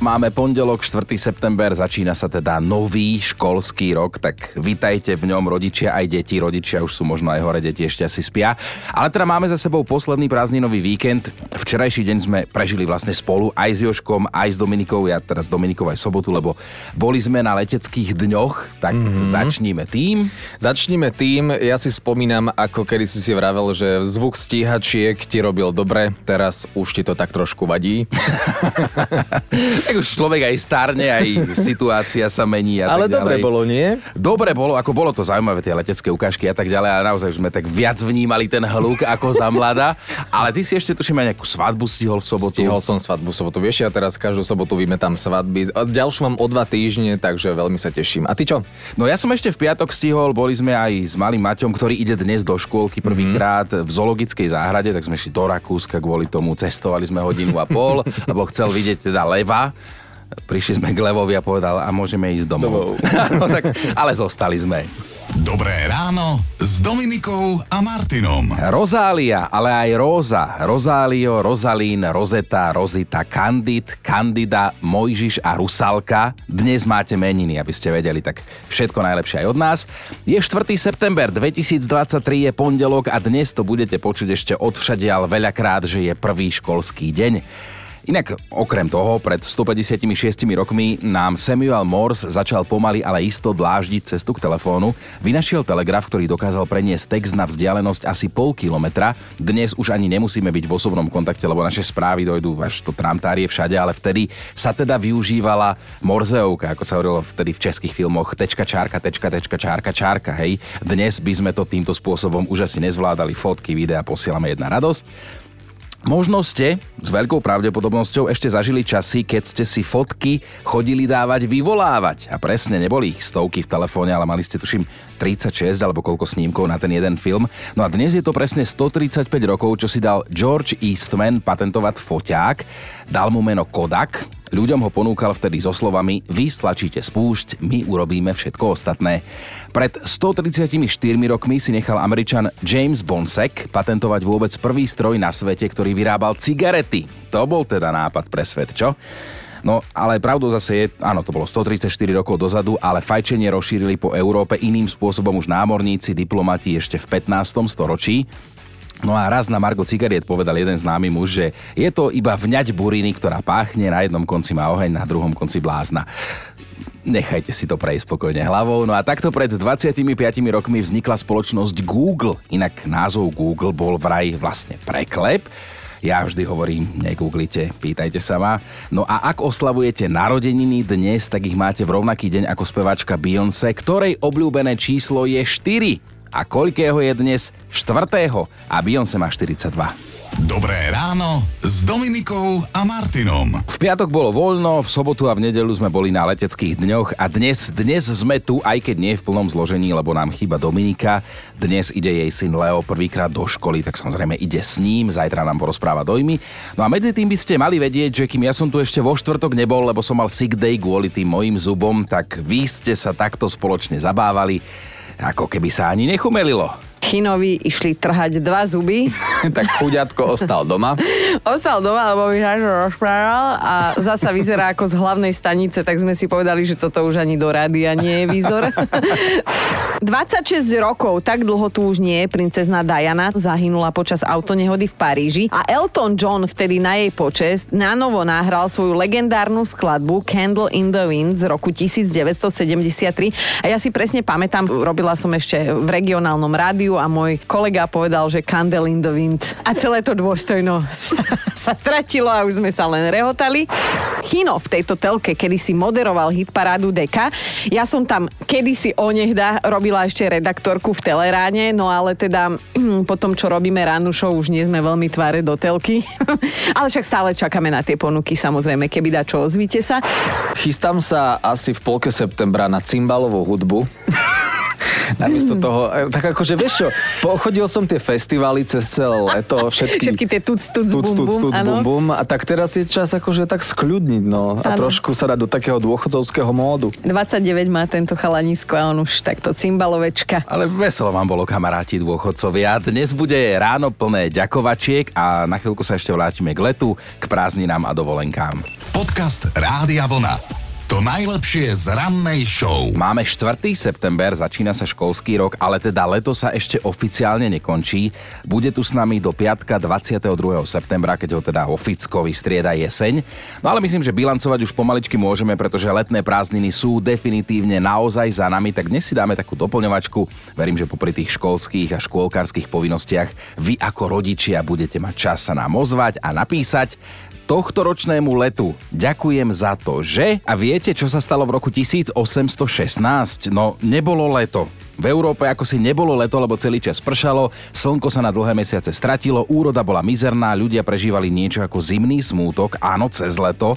Máme pondelok, 4. september, začína sa teda nový školský rok, tak vitajte v ňom rodičia aj deti. Rodičia už sú možno aj hore, deti ešte asi spia. Ale teda máme za sebou posledný prázdninový víkend. Včerajší deň sme prežili vlastne spolu aj s Joškom, aj s Dominikou, ja teraz Dominikou aj sobotu, lebo boli sme na leteckých dňoch, tak mm-hmm. začníme tým. Začníme tým, ja si spomínam, ako kedy si si vravel, že zvuk stíhačiek ti robil dobre, teraz už ti to tak trošku vadí. tak už človek aj starne, aj situácia sa mení a Ale tak dobre ďalej. bolo, nie? Dobre bolo, ako bolo to zaujímavé, tie letecké ukážky a tak ďalej, ale naozaj sme tak viac vnímali ten hluk ako za mladá. Ale ty si ešte tuším aj nejakú svadbu stihol v sobotu. Stihol som svadbu v sobotu. Vieš, ja teraz každú sobotu vymetám svadby. A Ďalšiu mám o dva týždne, takže veľmi sa teším. A ty čo? No ja som ešte v piatok stihol, boli sme aj s malým Maťom, ktorý ide dnes do škôlky prvýkrát v zoologickej záhrade, tak sme šli do Rakúska kvôli tomu, cestovali sme hodinu a pol, lebo chcel vidieť teda leva. Prišli sme k Levovi a povedal, a môžeme ísť domov. no, tak, ale zostali sme. Dobré ráno s Dominikou a Martinom. Rozália, ale aj Róza, Rozálio, Rozalín, Rozeta, Rozita, Kandid, Kandida, Mojžiš a Rusalka. Dnes máte meniny, aby ste vedeli, tak všetko najlepšie aj od nás. Je 4. september 2023, je pondelok a dnes to budete počuť ešte odvšadiaľ veľakrát, že je prvý školský deň. Inak okrem toho, pred 156 rokmi nám Samuel Morse začal pomaly, ale isto dláždiť cestu k telefónu. Vynašiel telegraf, ktorý dokázal preniesť text na vzdialenosť asi pol kilometra. Dnes už ani nemusíme byť v osobnom kontakte, lebo naše správy dojdú až to tramtárie všade, ale vtedy sa teda využívala Morzeovka, ako sa hovorilo vtedy v českých filmoch, tečka čárka, tečka, tečka, čárka, čárka, hej. Dnes by sme to týmto spôsobom už asi nezvládali, fotky, videa, posielame jedna radosť. Možno ste s veľkou pravdepodobnosťou ešte zažili časy, keď ste si fotky chodili dávať vyvolávať. A presne neboli ich stovky v telefóne, ale mali ste tuším 36 alebo koľko snímkov na ten jeden film. No a dnes je to presne 135 rokov, čo si dal George Eastman patentovať foťák. Dal mu meno Kodak, ľuďom ho ponúkal vtedy so slovami Vy stlačíte spúšť, my urobíme všetko ostatné. Pred 134 rokmi si nechal Američan James Bonsek patentovať vôbec prvý stroj na svete, ktorý vyrábal cigarety. To bol teda nápad pre svet, čo? No, ale pravdou zase je, áno, to bolo 134 rokov dozadu, ale fajčenie rozšírili po Európe iným spôsobom už námorníci, diplomati ešte v 15. storočí. No a raz na Margo cigariet povedal jeden známy muž, že je to iba vňať buriny, ktorá páchne, na jednom konci má oheň, na druhom konci blázna. Nechajte si to prejsť spokojne hlavou. No a takto pred 25 rokmi vznikla spoločnosť Google. Inak názov Google bol vraj vlastne preklep. Ja vždy hovorím, negooglite, pýtajte sa ma. No a ak oslavujete narodeniny dnes, tak ich máte v rovnaký deň ako speváčka Beyoncé, ktorej obľúbené číslo je 4. A koľkého je dnes? 4. A Beyoncé má 42. Dobré ráno s Dominikou a Martinom. V piatok bolo voľno, v sobotu a v nedelu sme boli na leteckých dňoch a dnes, dnes sme tu, aj keď nie v plnom zložení, lebo nám chýba Dominika. Dnes ide jej syn Leo prvýkrát do školy, tak samozrejme ide s ním, zajtra nám porozpráva dojmy. No a medzi tým by ste mali vedieť, že kým ja som tu ešte vo štvrtok nebol, lebo som mal sick day kvôli tým mojim zubom, tak vy ste sa takto spoločne zabávali, ako keby sa ani nechumelilo. Chinovi išli trhať dva zuby. tak chuďatko ostal doma. Ostal doma, lebo mi to rozprával a zasa vyzerá ako z hlavnej stanice, tak sme si povedali, že toto už ani do rádia nie je výzor. 26 rokov, tak dlho tu už nie je Diana, zahynula počas autonehody v Paríži a Elton John vtedy na jej počest na novo nahral svoju legendárnu skladbu Candle in the Wind z roku 1973 a ja si presne pamätám, robila som ešte v regionálnom rádiu a môj kolega povedal, že Candle in the Wind. A celé to dôstojno sa stratilo a už sme sa len rehotali. Chino v tejto telke kedysi moderoval hit parádu Deka. Ja som tam kedysi onehda robila ešte redaktorku v Teleráne, no ale teda po tom, čo robíme ránu show, už nie sme veľmi tváre do telky. ale však stále čakáme na tie ponuky, samozrejme, keby da čo, ozvite sa. Chystám sa asi v polke septembra na cymbalovú hudbu. Namiesto toho, e, tak akože vieš čo, pochodil som tie festivaly cez celé leto, všetky... Všetky tie tuc, tuc, tuc, bum, tuc, bum, tuc, bum, bum. A tak teraz je čas akože tak skľudniť, no. A Áno. trošku sa dať do takého dôchodcovského módu. 29 má tento chalanisko a on už takto cymbalovečka. Ale veselo vám bolo, kamaráti dôchodcovia. Dnes bude ráno plné ďakovačiek a na chvíľku sa ešte vrátime k letu, k prázdninám a dovolenkám. Podcast Rádia Vlna. To najlepšie z rannej show. Máme 4. september, začína sa školský rok, ale teda leto sa ešte oficiálne nekončí. Bude tu s nami do piatka 22. septembra, keď ho teda oficko vystrieda jeseň. No ale myslím, že bilancovať už pomaličky môžeme, pretože letné prázdniny sú definitívne naozaj za nami, tak dnes si dáme takú doplňovačku. Verím, že popri tých školských a škôlkarských povinnostiach vy ako rodičia budete mať čas sa nám ozvať a napísať tohto ročnému letu. Ďakujem za to, že... A viete, čo sa stalo v roku 1816? No, nebolo leto. V Európe ako si nebolo leto, lebo celý čas pršalo, slnko sa na dlhé mesiace stratilo, úroda bola mizerná, ľudia prežívali niečo ako zimný smútok, áno, cez leto,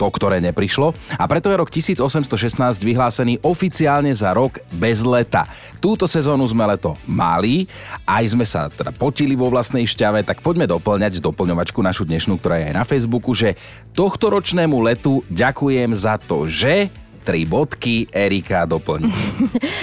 to, ktoré neprišlo. A preto je rok 1816 vyhlásený oficiálne za rok bez leta. Túto sezónu sme leto mali, aj sme sa teda potili vo vlastnej šťave, tak poďme doplňať doplňovačku našu dnešnú, ktorá je aj na Facebooku, že tohto ročnému letu ďakujem za to, že tri bodky Erika doplní.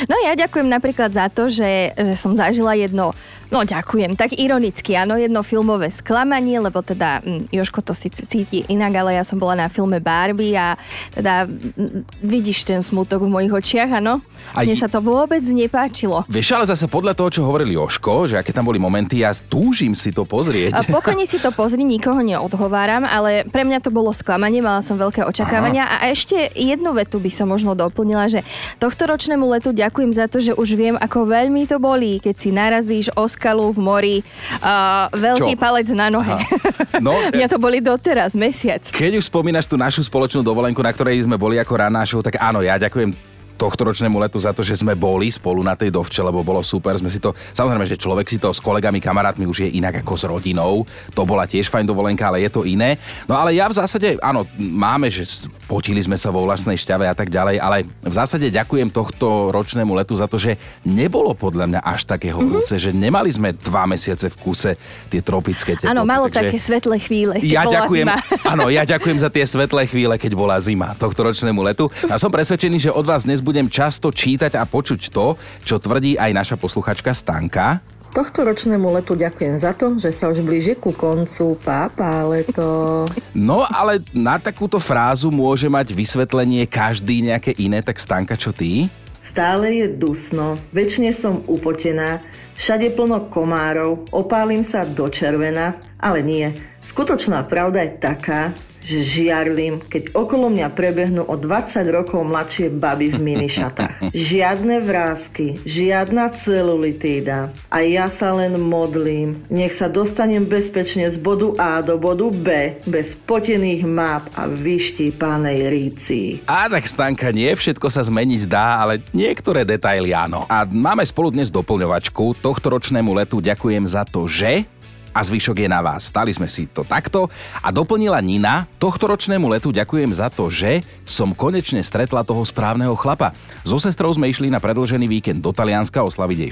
No ja ďakujem napríklad za to, že, že som zažila jedno, no ďakujem, tak ironicky, áno, jedno filmové sklamanie, lebo teda hm, Joško to síce cíti inak, ale ja som bola na filme Barbie a teda hm, vidíš ten smutok v mojich očiach, áno? A Mne sa to vôbec nepáčilo. Vieš, ale zase podľa toho, čo hovoril Joško, že aké tam boli momenty, ja túžim si to pozrieť. A pokojne si to pozri, nikoho neodhováram, ale pre mňa to bolo sklamanie, mala som veľké očakávania a ešte jednu vetu by som možno doplnila, že tohto ročnému letu ďakujem za to, že už viem, ako veľmi to bolí, keď si narazíš o skalu v mori, uh, veľký Čo? palec na nohe. Aha. No, Mňa to boli doteraz, mesiac. Keď už spomínaš tú našu spoločnú dovolenku, na ktorej sme boli ako show, tak áno, ja ďakujem tohto ročnému letu za to, že sme boli spolu na tej dovče, lebo bolo super. Sme si to, samozrejme, že človek si to s kolegami, kamarátmi už je inak ako s rodinou. To bola tiež fajn dovolenka, ale je to iné. No ale ja v zásade, áno, máme, že potili sme sa vo vlastnej šťave a tak ďalej, ale v zásade ďakujem tohto ročnému letu za to, že nebolo podľa mňa až také horúce, že nemali sme dva mesiace v kuse tie tropické teploty. Áno, malo takže- také svetlé chvíle, keď ja bola ďakujem, zima. áno, ja ďakujem za tie svetlé chvíle, keď bola zima tohto ročnému letu. A som presvedčený, že od vás dnes budem často čítať a počuť to, čo tvrdí aj naša posluchačka Stanka. Tohto ročnému letu ďakujem za to, že sa už blíži ku koncu. Pápa, leto. No, ale na takúto frázu môže mať vysvetlenie každý nejaké iné, tak Stanka, čo ty? Stále je dusno, väčšine som upotená, všade plno komárov, opálim sa do červena, ale nie. Skutočná pravda je taká, že žiarlim, keď okolo mňa prebehnú o 20 rokov mladšie baby v minišatách. Žiadne vrázky, žiadna celulitída. A ja sa len modlím, nech sa dostanem bezpečne z bodu A do bodu B, bez potených máp a vyštípanej ríci. A tak Stanka, nie všetko sa zmeniť dá, ale niektoré detaily áno. A máme spolu dnes doplňovačku. Tohto ročnému letu ďakujem za to, že a zvyšok je na vás. Stali sme si to takto a doplnila Nina, tohto ročnému letu ďakujem za to, že som konečne stretla toho správneho chlapa. So sestrou sme išli na predlžený víkend do Talianska oslaviť jej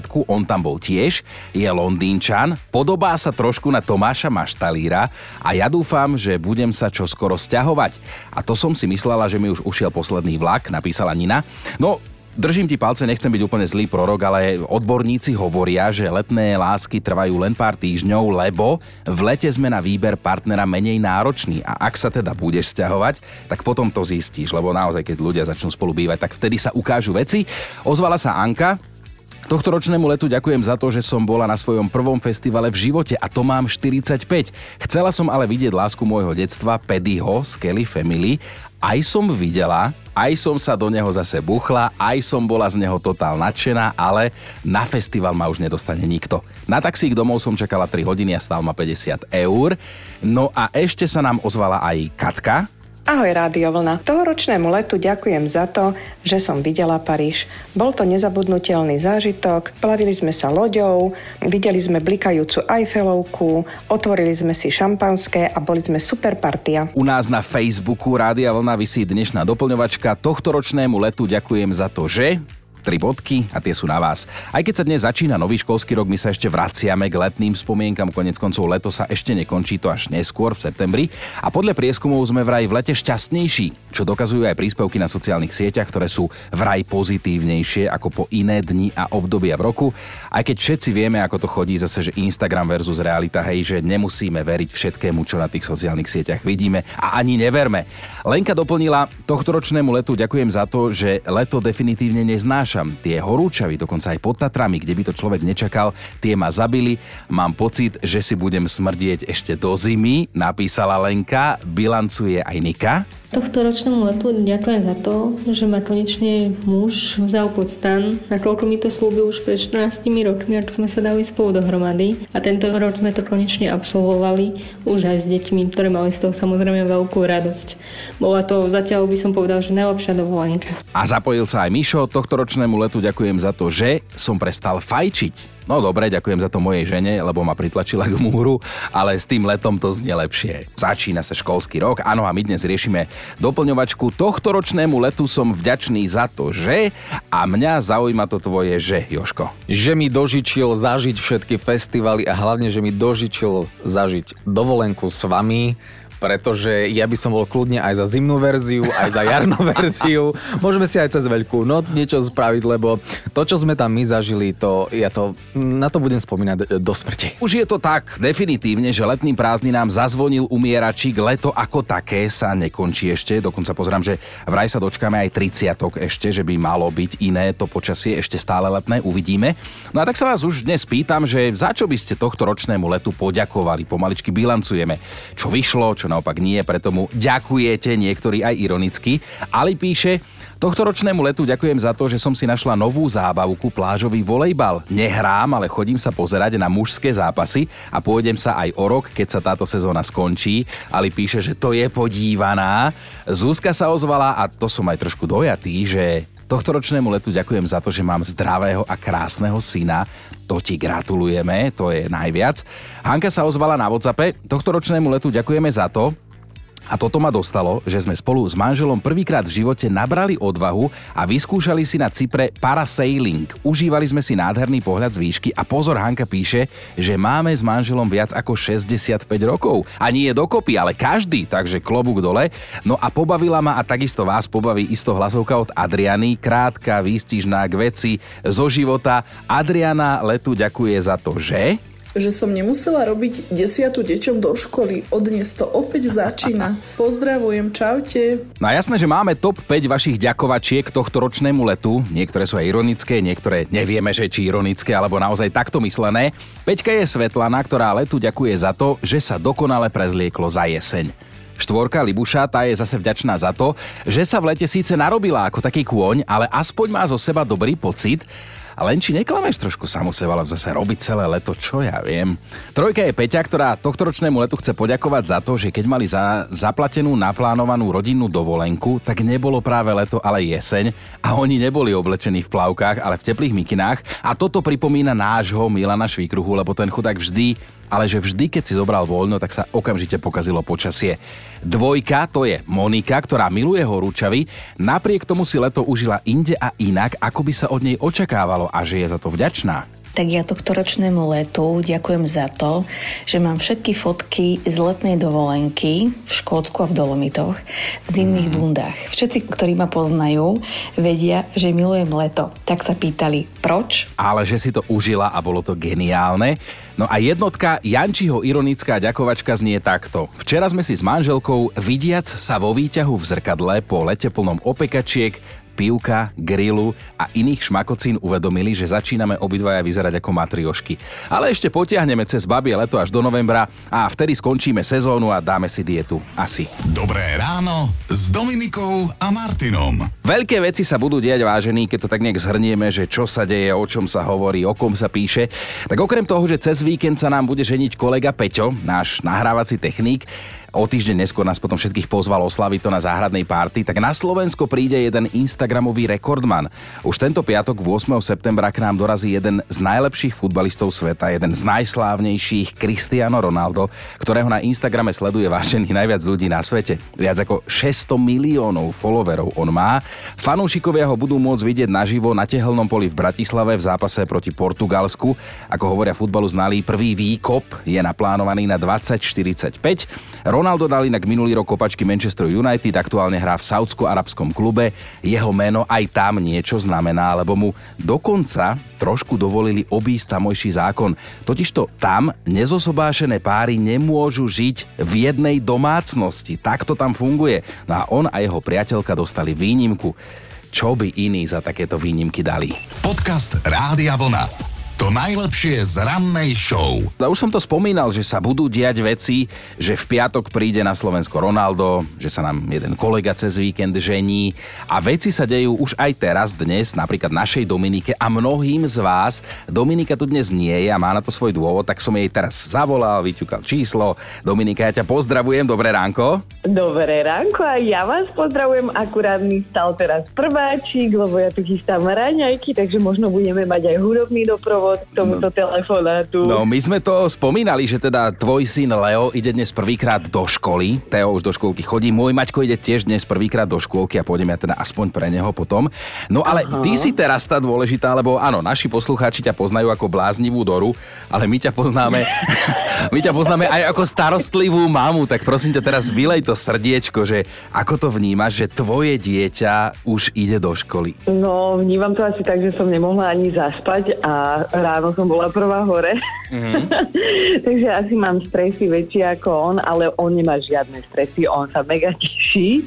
40 on tam bol tiež, je Londýnčan, podobá sa trošku na Tomáša Maštalíra a ja dúfam, že budem sa čoskoro sťahovať. A to som si myslela, že mi už ušiel posledný vlak, napísala Nina. No, Držím ti palce, nechcem byť úplne zlý prorok, ale odborníci hovoria, že letné lásky trvajú len pár týždňov, lebo v lete sme na výber partnera menej náročný a ak sa teda budeš sťahovať, tak potom to zistíš, lebo naozaj, keď ľudia začnú spolu bývať, tak vtedy sa ukážu veci. Ozvala sa Anka, Tohto ročnému letu ďakujem za to, že som bola na svojom prvom festivale v živote a to mám 45. Chcela som ale vidieť lásku môjho detstva, Pedyho z Kelly Family. Aj som videla, aj som sa do neho zase buchla, aj som bola z neho totál nadšená, ale na festival ma už nedostane nikto. Na taxík domov som čakala 3 hodiny a stál ma 50 eur. No a ešte sa nám ozvala aj Katka, Ahoj Rádio Vlna. Tohoročnému letu ďakujem za to, že som videla Paríž. Bol to nezabudnutelný zážitok, plavili sme sa loďou, videli sme blikajúcu Eiffelovku, otvorili sme si šampanské a boli sme super partia. U nás na Facebooku Rádia Vlna vysí dnešná doplňovačka. Tohto ročnému letu ďakujem za to, že tri bodky a tie sú na vás. Aj keď sa dnes začína nový školský rok, my sa ešte vraciame k letným spomienkam, konec koncov leto sa ešte nekončí, to až neskôr v septembri. A podľa prieskumov sme vraj v lete šťastnejší, čo dokazujú aj príspevky na sociálnych sieťach, ktoré sú vraj pozitívnejšie ako po iné dni a obdobia v roku. Aj keď všetci vieme, ako to chodí zase, že Instagram versus realita, hej, že nemusíme veriť všetkému, čo na tých sociálnych sieťach vidíme a ani neverme. Lenka doplnila, tohto ročnému letu ďakujem za to, že leto definitívne neznášam. Tie horúčavy, dokonca aj pod Tatrami, kde by to človek nečakal, tie ma zabili. Mám pocit, že si budem smrdieť ešte do zimy, napísala Lenka, bilancuje aj Nika. Tohto ročnému letu ďakujem za to, že ma konečne muž vzal pod stan, nakoľko mi to slúbil už pred 14 rokmi, ako sme sa dali spolu dohromady. A tento rok sme to konečne absolvovali, už aj s deťmi, ktoré mali z toho samozrejme veľkú radosť. Bola to zatiaľ by som povedal, že najlepšia dovolenka. A zapojil sa aj Mišo, tohto ročnému letu ďakujem za to, že som prestal fajčiť. No dobre, ďakujem za to mojej žene, lebo ma pritlačila k múru, ale s tým letom to znie lepšie. Začína sa školský rok, áno a my dnes riešime doplňovačku. Tohto ročnému letu som vďačný za to, že a mňa zaujíma to tvoje že, Joško. Že mi dožičil zažiť všetky festivaly a hlavne, že mi dožičil zažiť dovolenku s vami pretože ja by som bol kľudne aj za zimnú verziu, aj za jarnú verziu. Môžeme si aj cez Veľkú noc niečo spraviť, lebo to, čo sme tam my zažili, to ja to, na to budem spomínať do smrti. Už je to tak definitívne, že letným prázdninám zazvonil umieračík, leto ako také sa nekončí ešte, dokonca pozrám, že vraj sa dočkáme aj 30 ešte, že by malo byť iné to počasie, ešte stále letné, uvidíme. No a tak sa vás už dnes pýtam, že za čo by ste tohto ročnému letu poďakovali, pomaličky bilancujeme, čo vyšlo, čo čo naopak nie, preto mu ďakujete, niektorí aj ironicky. Ali píše, Tohto ročnému letu ďakujem za to, že som si našla novú zábavku, plážový volejbal. Nehrám, ale chodím sa pozerať na mužské zápasy a pôjdem sa aj o rok, keď sa táto sezóna skončí. Ali píše, že to je podívaná. Zúska sa ozvala a to som aj trošku dojatý, že Tohto ročnému letu ďakujem za to, že mám zdravého a krásneho syna. To ti gratulujeme, to je najviac. Hanka sa ozvala na WhatsAppe. Tohto ročnému letu ďakujeme za to, a toto ma dostalo, že sme spolu s manželom prvýkrát v živote nabrali odvahu a vyskúšali si na Cypre parasailing. Užívali sme si nádherný pohľad z výšky a pozor, Hanka píše, že máme s manželom viac ako 65 rokov. A nie je dokopy, ale každý, takže klobúk dole. No a pobavila ma a takisto vás pobaví isto hlasovka od Adriany, krátka, výstižná k veci zo života. Adriana Letu ďakuje za to, že že som nemusela robiť desiatu deťom do školy. Od dnes to opäť začína. Pozdravujem, čaute. No a jasné, že máme top 5 vašich ďakovačiek tohto ročnému letu. Niektoré sú aj ironické, niektoré nevieme, že či ironické alebo naozaj takto myslené. Peťka je Svetlana, ktorá letu ďakuje za to, že sa dokonale prezlieklo za jeseň. Štvorka Libuša, tá je zase vďačná za to, že sa v lete síce narobila ako taký kôň, ale aspoň má zo seba dobrý pocit a len či neklameš trošku samu seba, ale zase robiť celé leto, čo ja viem. Trojka je Peťa, ktorá tohto ročnému letu chce poďakovať za to, že keď mali za, zaplatenú, naplánovanú rodinnú dovolenku, tak nebolo práve leto, ale jeseň a oni neboli oblečení v plavkách, ale v teplých mikinách a toto pripomína nášho Milana Švíkruhu, lebo ten chudák vždy ale že vždy, keď si zobral voľno, tak sa okamžite pokazilo počasie. Dvojka to je Monika, ktorá miluje horúčavy, napriek tomu si leto užila inde a inak, ako by sa od nej očakávalo a že je za to vďačná tak ja tohto ročnému letu ďakujem za to, že mám všetky fotky z letnej dovolenky v Škótsku a v Dolomitoch v zimných mm. bundách. Všetci, ktorí ma poznajú, vedia, že milujem leto. Tak sa pýtali, proč? Ale že si to užila a bolo to geniálne. No a jednotka Jančiho ironická ďakovačka znie takto. Včera sme si s manželkou, vidiac sa vo výťahu v zrkadle po lete plnom opekačiek, pivka, grilu a iných šmakocín uvedomili, že začíname obidvaja vyzerať ako matriošky. Ale ešte potiahneme cez babie leto až do novembra a vtedy skončíme sezónu a dáme si dietu. Asi. Dobré ráno s Dominikou a Martinom. Veľké veci sa budú diať, vážení, keď to tak nejak zhrnieme, že čo sa deje, o čom sa hovorí, o kom sa píše. Tak okrem toho, že cez víkend sa nám bude ženiť kolega Peťo, náš nahrávací technik, o týždeň neskôr nás potom všetkých pozval oslaviť to na záhradnej párty, tak na Slovensko príde jeden Instagramový rekordman. Už tento piatok 8. septembra k nám dorazí jeden z najlepších futbalistov sveta, jeden z najslávnejších Cristiano Ronaldo, ktorého na Instagrame sleduje vážených najviac ľudí na svete. Viac ako 600 miliónov followerov on má. Fanúšikovia ho budú môcť vidieť naživo na tehelnom poli v Bratislave v zápase proti Portugalsku. Ako hovoria futbalu znalí, prvý výkop je naplánovaný na 2045. Ronaldo dal inak minulý rok kopačky Manchester United, aktuálne hrá v saudsko-arabskom klube. Jeho meno aj tam niečo znamená, lebo mu dokonca trošku dovolili obísť tamojší zákon. Totižto tam nezosobášené páry nemôžu žiť v jednej domácnosti. Tak to tam funguje. No a on a jeho priateľka dostali výnimku. Čo by iní za takéto výnimky dali? Podcast Rádia Vlna. To najlepšie z rannej show. A už som to spomínal, že sa budú diať veci, že v piatok príde na Slovensko Ronaldo, že sa nám jeden kolega cez víkend žení a veci sa dejú už aj teraz, dnes, napríklad našej Dominike a mnohým z vás. Dominika tu dnes nie je a má na to svoj dôvod, tak som jej teraz zavolal, vyťukal číslo. Dominika, ja ťa pozdravujem, dobré ránko. Dobré ránko a ja vás pozdravujem, akurát mi stal teraz prváčik, lebo ja tu chystám raňajky, takže možno budeme mať aj hudobný doprovod dôvod k tomuto no. telefonátu. No, my sme to spomínali, že teda tvoj syn Leo ide dnes prvýkrát do školy. Teo už do školky chodí. Môj Maťko ide tiež dnes prvýkrát do škôlky a pôjdem ja teda aspoň pre neho potom. No ale Aha. ty si teraz tá dôležitá, lebo áno, naši poslucháči ťa poznajú ako bláznivú Doru, ale my ťa poznáme, my ťa poznáme aj ako starostlivú mamu, tak prosím ťa teraz vylej to srdiečko, že ako to vnímaš, že tvoje dieťa už ide do školy. No, vnímam to asi tak, že som nemohla ani zaspať a ráno som bola prvá hore. Mm-hmm. Takže asi mám stresy väčšie ako on, ale on nemá žiadne stresy, on sa mega teší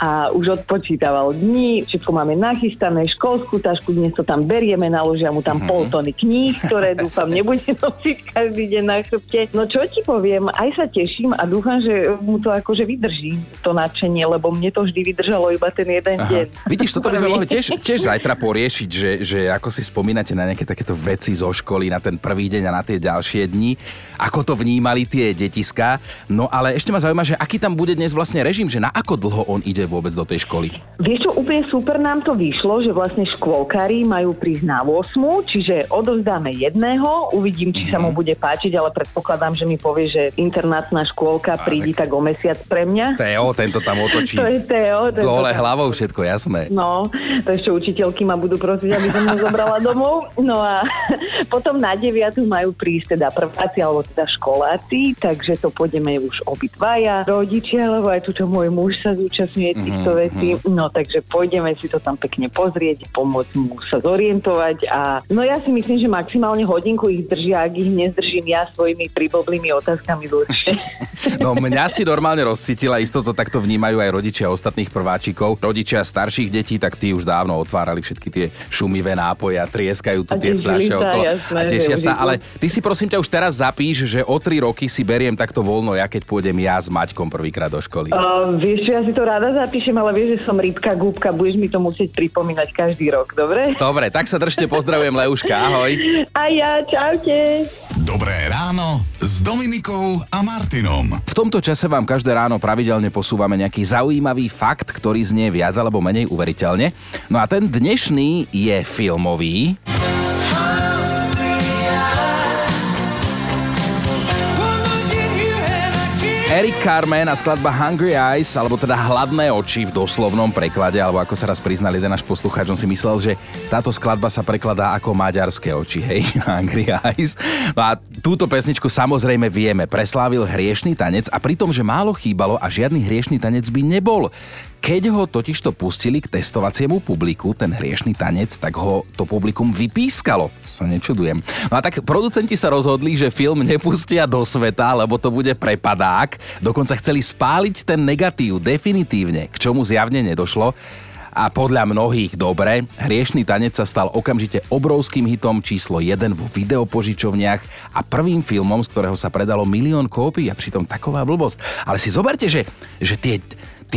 a už odpočítaval dní, všetko máme nachystané, školskú tašku, dnes to tam berieme, naložia mu tam mm-hmm. pol tony kníh, ktoré dúfam nebude nosiť každý deň na chrbte. No čo ti poviem, aj sa teším a dúfam, že mu to akože vydrží to nadšenie, lebo mne to vždy vydržalo iba ten jeden Aha. deň. Vidíš, toto by sme mohli tiež, tiež zajtra poriešiť, že, že ako si spomínate na nejaké takéto veci, veci zo školy na ten prvý deň a na tie ďalšie dni. Ako to vnímali tie detiská. No ale ešte ma zaujíma, že aký tam bude dnes vlastne režim, že na ako dlho on ide vôbec do tej školy? Vieš čo, úplne super nám to vyšlo, že vlastne škôlkári majú prísť na 8, čiže odovzdáme jedného, uvidím, či mm-hmm. sa mu mhm. bude páčiť, ale predpokladám, že mi povie, že internátna škôlka príde tak o mesiac pre mňa. Teo, tento tam otočí. to je Teo. Dole tam... hlavou všetko, jasné. No, to ešte učiteľky ma budú prosiť, aby som ho zobrala domov. No a Potom na 9 majú prísť teda prváci alebo teda školáci, takže to pôjdeme už obidvaja, rodičia, lebo aj tu čo môj muž sa zúčastňuje týchto mm-hmm. vecí. No takže pôjdeme si to tam pekne pozrieť, pomôcť mu sa zorientovať a no ja si myslím, že maximálne hodinku ich držia, ak ich nezdržím ja svojimi priboblými otázkami dlhšie. No mňa si normálne rozcítila, isto to takto vnímajú aj rodičia ostatných prváčikov. Rodičia starších detí, tak tí už dávno otvárali všetky tie šumivé nápoje a trieskajú tu tie fľaše okolo jasné, a tešia sa. Ale ty si prosím ťa už teraz zapíš, že o tri roky si beriem takto voľno, ja keď pôjdem ja s Maťkom prvýkrát do školy. Uh, vieš, ja si to rada zapíšem, ale vieš, že som rybka, gúbka, budeš mi to musieť pripomínať každý rok, dobre? Dobre, tak sa držte, pozdravujem Leuška, ahoj. A ja, čaute. Dobré ráno s Dominikou a Martinom. V tomto čase vám každé ráno pravidelne posúvame nejaký zaujímavý fakt, ktorý znie viac alebo menej uveriteľne. No a ten dnešný je filmový. Eric Carmen a skladba Hungry Eyes, alebo teda Hladné oči v doslovnom preklade, alebo ako sa raz priznal jeden náš poslucháč, on si myslel, že táto skladba sa prekladá ako maďarské oči, hej, Hungry Eyes. No a túto pesničku samozrejme vieme, preslávil hriešný tanec a pritom, že málo chýbalo a žiadny hriešný tanec by nebol. Keď ho totižto pustili k testovaciemu publiku, ten hriešný tanec, tak ho to publikum vypískalo sa nečudujem. No a tak producenti sa rozhodli, že film nepustia do sveta, lebo to bude prepadák. Dokonca chceli spáliť ten negatív definitívne, k čomu zjavne nedošlo a podľa mnohých dobre, hriešný tanec sa stal okamžite obrovským hitom číslo 1 vo videopožičovniach a prvým filmom, z ktorého sa predalo milión kópií a pritom taková blbosť. Ale si zoberte, že, že tie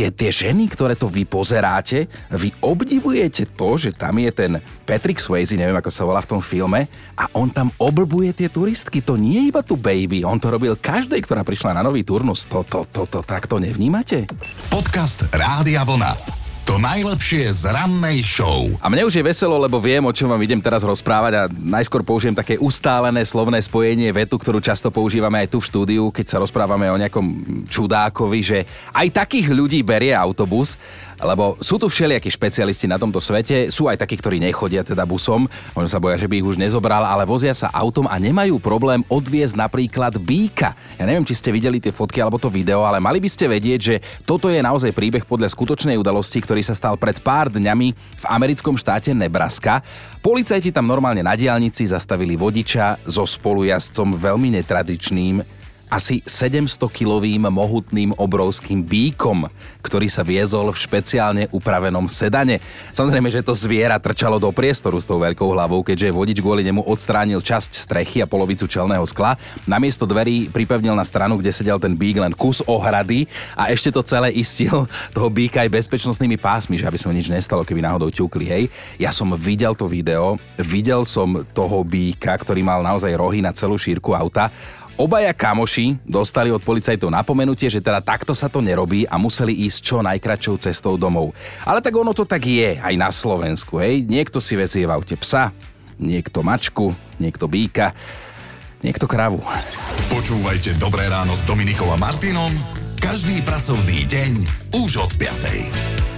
tie, tie ženy, ktoré to vy vy obdivujete to, že tam je ten Patrick Swayze, neviem ako sa volá v tom filme, a on tam oblbuje tie turistky. To nie je iba tu baby, on to robil každej, ktorá prišla na nový turnus. To, to, to, to, tak to nevnímate? Podcast Rádia Vlna. To najlepšie z rannej show. A mne už je veselo, lebo viem, o čom vám idem teraz rozprávať a najskôr použijem také ustálené slovné spojenie vetu, ktorú často používame aj tu v štúdiu, keď sa rozprávame o nejakom čudákovi, že aj takých ľudí berie autobus, lebo sú tu všelijakí špecialisti na tomto svete, sú aj takí, ktorí nechodia teda busom, možno sa boja, že by ich už nezobral, ale vozia sa autom a nemajú problém odviezť napríklad býka. Ja neviem, či ste videli tie fotky alebo to video, ale mali by ste vedieť, že toto je naozaj príbeh podľa skutočnej udalosti, ktorý sa stal pred pár dňami v americkom štáte Nebraska. Policajti tam normálne na diálnici zastavili vodiča so spolujazdcom veľmi netradičným asi 700-kilovým mohutným obrovským bíkom, ktorý sa viezol v špeciálne upravenom sedane. Samozrejme, že to zviera trčalo do priestoru s tou veľkou hlavou, keďže vodič kvôli nemu odstránil časť strechy a polovicu čelného skla. Namiesto dverí pripevnil na stranu, kde sedel ten bík len kus ohrady a ešte to celé istil toho bíka aj bezpečnostnými pásmi, že aby sa nič nestalo, keby náhodou ťukli. Hej, ja som videl to video, videl som toho bíka, ktorý mal naozaj rohy na celú šírku auta Obaja kamoši dostali od policajtov napomenutie, že teda takto sa to nerobí a museli ísť čo najkračšou cestou domov. Ale tak ono to tak je aj na Slovensku, hej. Niekto si vezie v aute psa, niekto mačku, niekto býka, niekto kravu. Počúvajte Dobré ráno s Dominikom a Martinom každý pracovný deň už od 5.